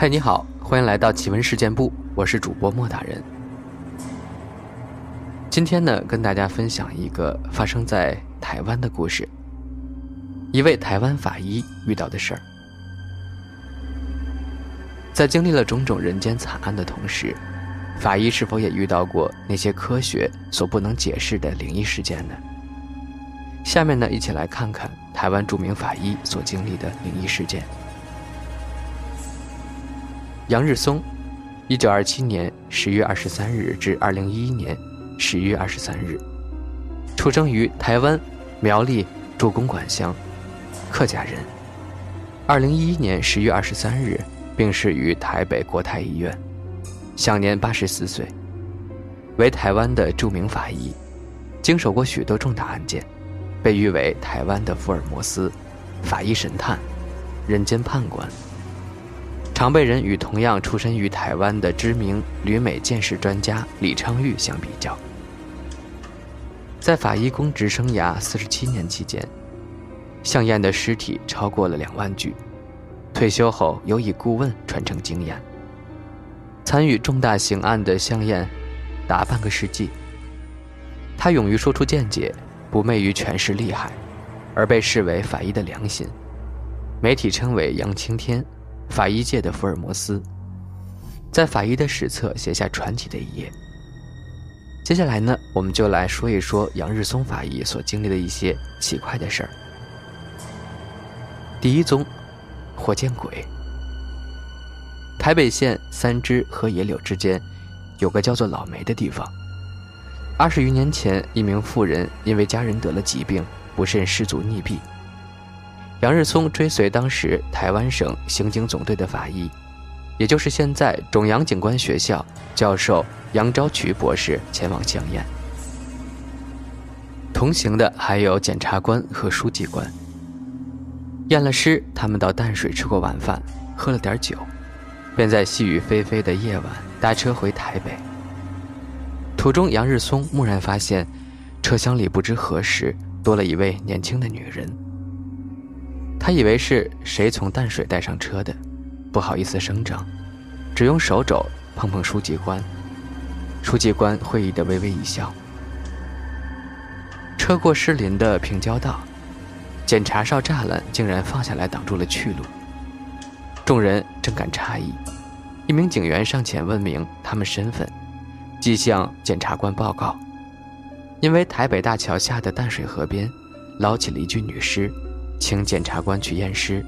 嗨，你好，欢迎来到奇闻事件部，我是主播莫大人。今天呢，跟大家分享一个发生在台湾的故事，一位台湾法医遇到的事儿。在经历了种种人间惨案的同时，法医是否也遇到过那些科学所不能解释的灵异事件呢？下面呢，一起来看看台湾著名法医所经历的灵异事件。杨日松，一九二七年十月二十三日至二零一一年十月二十三日，出生于台湾苗栗祝公馆乡，客家人。二零一一年十月二十三日病逝于台北国泰医院，享年八十四岁。为台湾的著名法医，经手过许多重大案件，被誉为台湾的福尔摩斯、法医神探、人间判官。常被人与同样出身于台湾的知名旅美鉴识专家李昌钰相比较。在法医公职生涯四十七年期间，向燕的尸体超过了两万具。退休后，由以顾问传承经验。参与重大刑案的向燕达半个世纪。他勇于说出见解，不昧于权势厉害，而被视为法医的良心。媒体称为“杨青天”。法医界的福尔摩斯，在法医的史册写下传奇的一页。接下来呢，我们就来说一说杨日松法医所经历的一些奇怪的事儿。第一宗，火见鬼。台北县三支和野柳之间，有个叫做老梅的地方。二十余年前，一名妇人因为家人得了疾病，不慎失足溺毙。杨日松追随当时台湾省刑警总队的法医，也就是现在种阳警官学校教授杨昭渠博士前往相验。同行的还有检察官和书记官。验了尸，他们到淡水吃过晚饭，喝了点酒，便在细雨霏霏的夜晚搭车回台北。途中，杨日松蓦然发现，车厢里不知何时多了一位年轻的女人。他以为是谁从淡水带上车的，不好意思声张，只用手肘碰碰书记官。书记官会意的微微一笑。车过失林的平交道，检查哨栅栏竟然放下来挡住了去路。众人正感诧异，一名警员上前问明他们身份，即向检察官报告，因为台北大桥下的淡水河边，捞起了一具女尸。请检察官去验尸。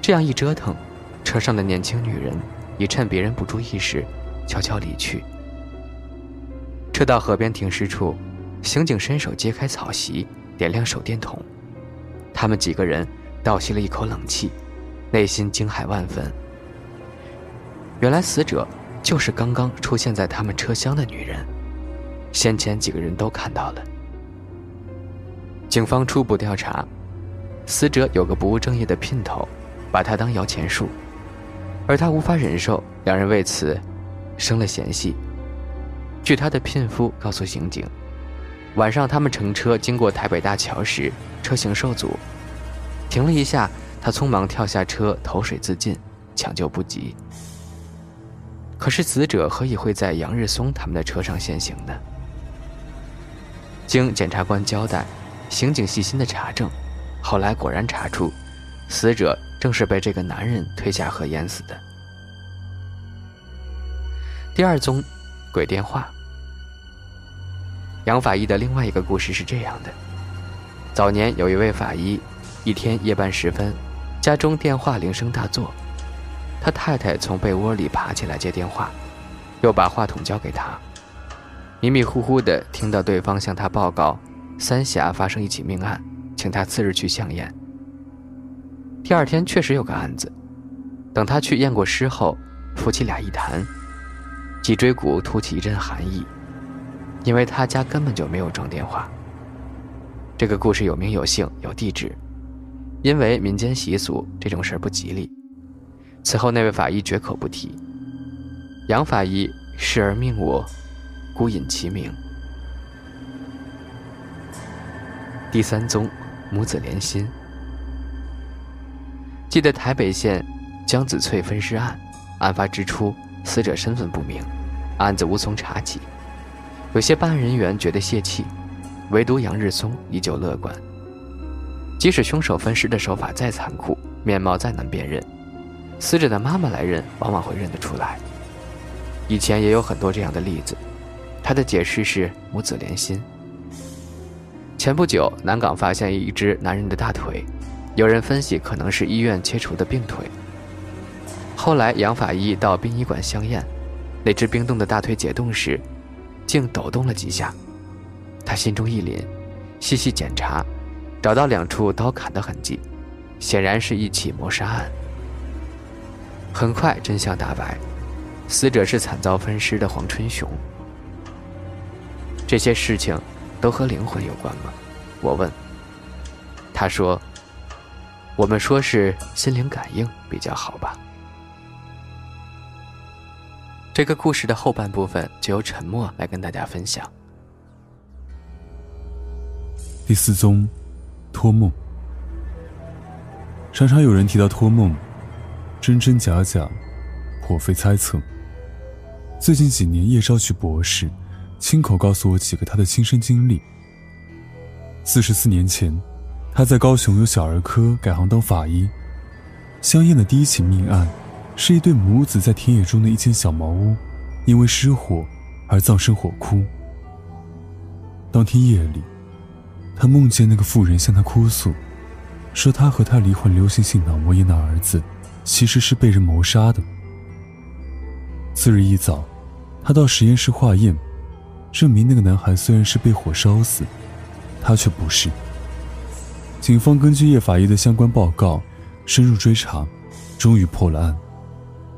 这样一折腾，车上的年轻女人也趁别人不注意时，悄悄离去。车到河边停尸处，刑警伸手揭开草席，点亮手电筒。他们几个人倒吸了一口冷气，内心惊骇万分。原来死者就是刚刚出现在他们车厢的女人，先前几个人都看到了。警方初步调查，死者有个不务正业的姘头，把他当摇钱树，而他无法忍受，两人为此生了嫌隙。据他的姘夫告诉刑警，晚上他们乘车经过台北大桥时，车行受阻，停了一下，他匆忙跳下车投水自尽，抢救不及。可是死者何以会在杨日松他们的车上现行呢？经检察官交代。刑警细心的查证，后来果然查出，死者正是被这个男人推下河淹死的。第二宗，鬼电话。杨法医的另外一个故事是这样的：早年有一位法医，一天夜半时分，家中电话铃声大作，他太太从被窝里爬起来接电话，又把话筒交给他，迷迷糊糊的听到对方向他报告。三峡发生一起命案，请他次日去相验。第二天确实有个案子，等他去验过尸后，夫妻俩一谈，脊椎骨突起一阵寒意，因为他家根本就没有装电话。这个故事有名有姓有地址，因为民间习俗这种事儿不吉利。此后那位法医绝口不提。杨法医视而命我，孤隐其名。第三宗，母子连心。记得台北县江子翠分尸案，案发之初死者身份不明，案子无从查起。有些办案人员觉得泄气，唯独杨日松依旧乐观。即使凶手分尸的手法再残酷，面貌再难辨认，死者的妈妈来认往往会认得出来。以前也有很多这样的例子。他的解释是母子连心。前不久，南港发现一只男人的大腿，有人分析可能是医院切除的病腿。后来杨法医到殡仪馆相验，那只冰冻的大腿解冻时，竟抖动了几下。他心中一凛，细细检查，找到两处刀砍的痕迹，显然是一起谋杀案。很快真相大白，死者是惨遭分尸的黄春雄。这些事情。都和灵魂有关吗？我问。他说：“我们说是心灵感应比较好吧。”这个故事的后半部分就由沉默来跟大家分享。第四宗，托梦。常常有人提到托梦，真真假假，颇费猜测。最近几年，叶昭去博士。亲口告诉我几个他的亲身经历。四十四年前，他在高雄有小儿科，改行当法医。相验的第一起命案，是一对母子在田野中的一间小茅屋，因为失火而葬身火窟。当天夜里，他梦见那个妇人向他哭诉，说他和他罹患流行性脑膜炎的儿子，其实是被人谋杀的。次日一早，他到实验室化验。证明那个男孩虽然是被火烧死，他却不是。警方根据叶法医的相关报告，深入追查，终于破了案。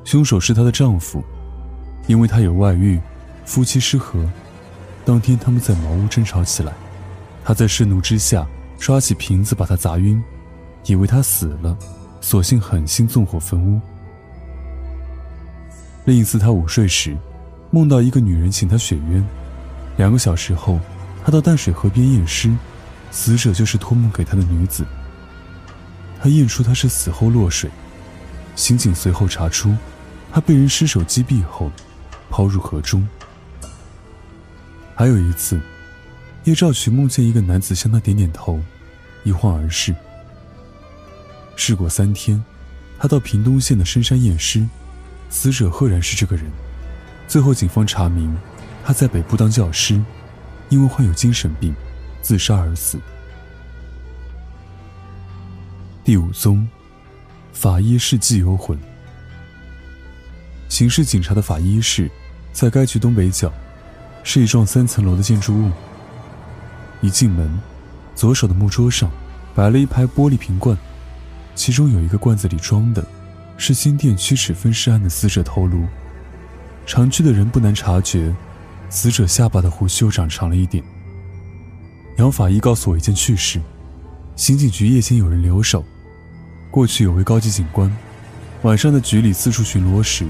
凶手是她的丈夫，因为他有外遇，夫妻失和。当天他们在茅屋争吵起来，他在盛怒之下抓起瓶子把她砸晕，以为她死了，索性狠心纵火焚屋。另一次他午睡时，梦到一个女人请他雪冤。两个小时后，他到淡水河边验尸，死者就是托梦给他的女子。他验出她是死后落水，刑警随后查出，他被人失手击毙后，抛入河中。还有一次，叶兆渠梦见一个男子向他点点头，一晃而逝。事过三天，他到屏东县的深山验尸，死者赫然是这个人。最后，警方查明。他在北部当教师，因为患有精神病，自杀而死。第五宗，法医室既游魂。刑事警察的法医室，在该局东北角，是一幢三层楼的建筑物。一进门，左手的木桌上摆了一排玻璃瓶罐，其中有一个罐子里装的，是新店屈尺分尸案的死者头颅。常去的人不难察觉。死者下巴的胡须又长长了一点。杨法医告诉我一件趣事：刑警局夜间有人留守。过去有位高级警官，晚上在局里四处巡逻时，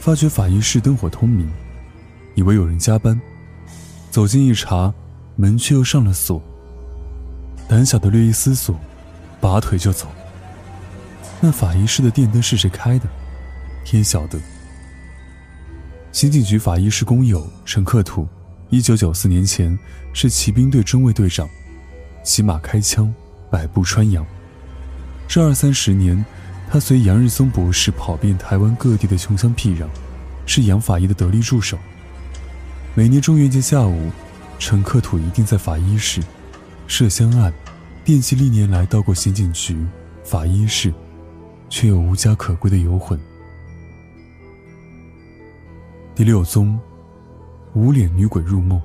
发觉法医室灯火通明，以为有人加班，走近一查，门却又上了锁。胆小的略一思索，拔腿就走。那法医室的电灯是谁开的？天晓得。刑警局法医室工友陈克土，一九九四年前是骑兵队中尉队长，骑马开枪，百步穿杨。这二三十年，他随杨日松博士跑遍台湾各地的穷乡僻壤，是杨法医的得力助手。每年中元节下午，陈克土一定在法医室。设香案，惦记历年来到过刑警局、法医室，却又无家可归的游魂。第六宗，无脸女鬼入梦。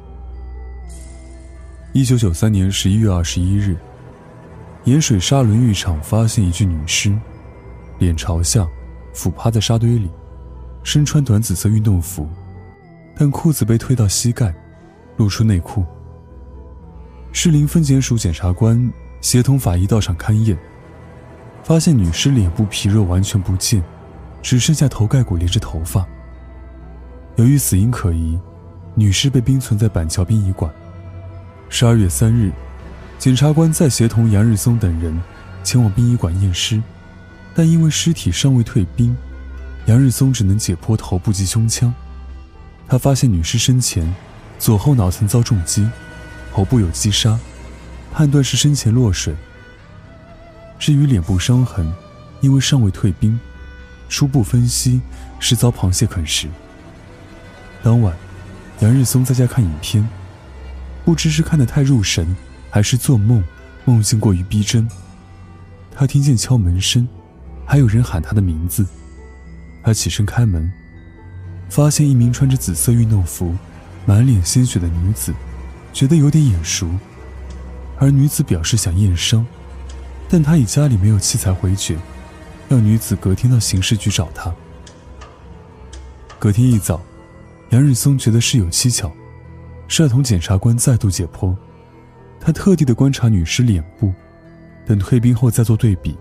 一九九三年十一月二十一日，盐水沙轮浴场发现一具女尸，脸朝下，俯趴在沙堆里，身穿短紫色运动服，但裤子被推到膝盖，露出内裤。士林分检署检察官协同法医到场勘验，发现女尸脸部皮肉完全不见，只剩下头盖骨连着头发。由于死因可疑，女尸被冰存在板桥殡仪馆。十二月三日，检察官再协同杨日松等人前往殡仪馆验尸，但因为尸体尚未退冰，杨日松只能解剖头部及胸腔。他发现女尸生前左后脑曾遭重击，头部有击杀，判断是生前落水。至于脸部伤痕，因为尚未退冰，初步分析是遭螃蟹啃食。当晚，杨日松在家看影片，不知是看得太入神，还是做梦，梦境过于逼真。他听见敲门声，还有人喊他的名字。他起身开门，发现一名穿着紫色运动服、满脸鲜血的女子，觉得有点眼熟。而女子表示想验伤，但他以家里没有器材回绝，让女子隔天到刑事局找他。隔天一早，杨日松觉得事有蹊跷，率同检察官再度解剖。他特地的观察女尸脸部。等退兵后再做对比，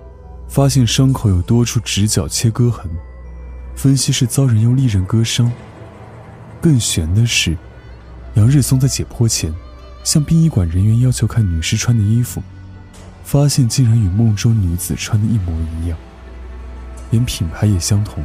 发现伤口有多处直角切割痕，分析是遭人用利刃割伤。更悬的是，杨日松在解剖前向殡仪馆人员要求看女尸穿的衣服，发现竟然与梦中女子穿的一模一样，连品牌也相同。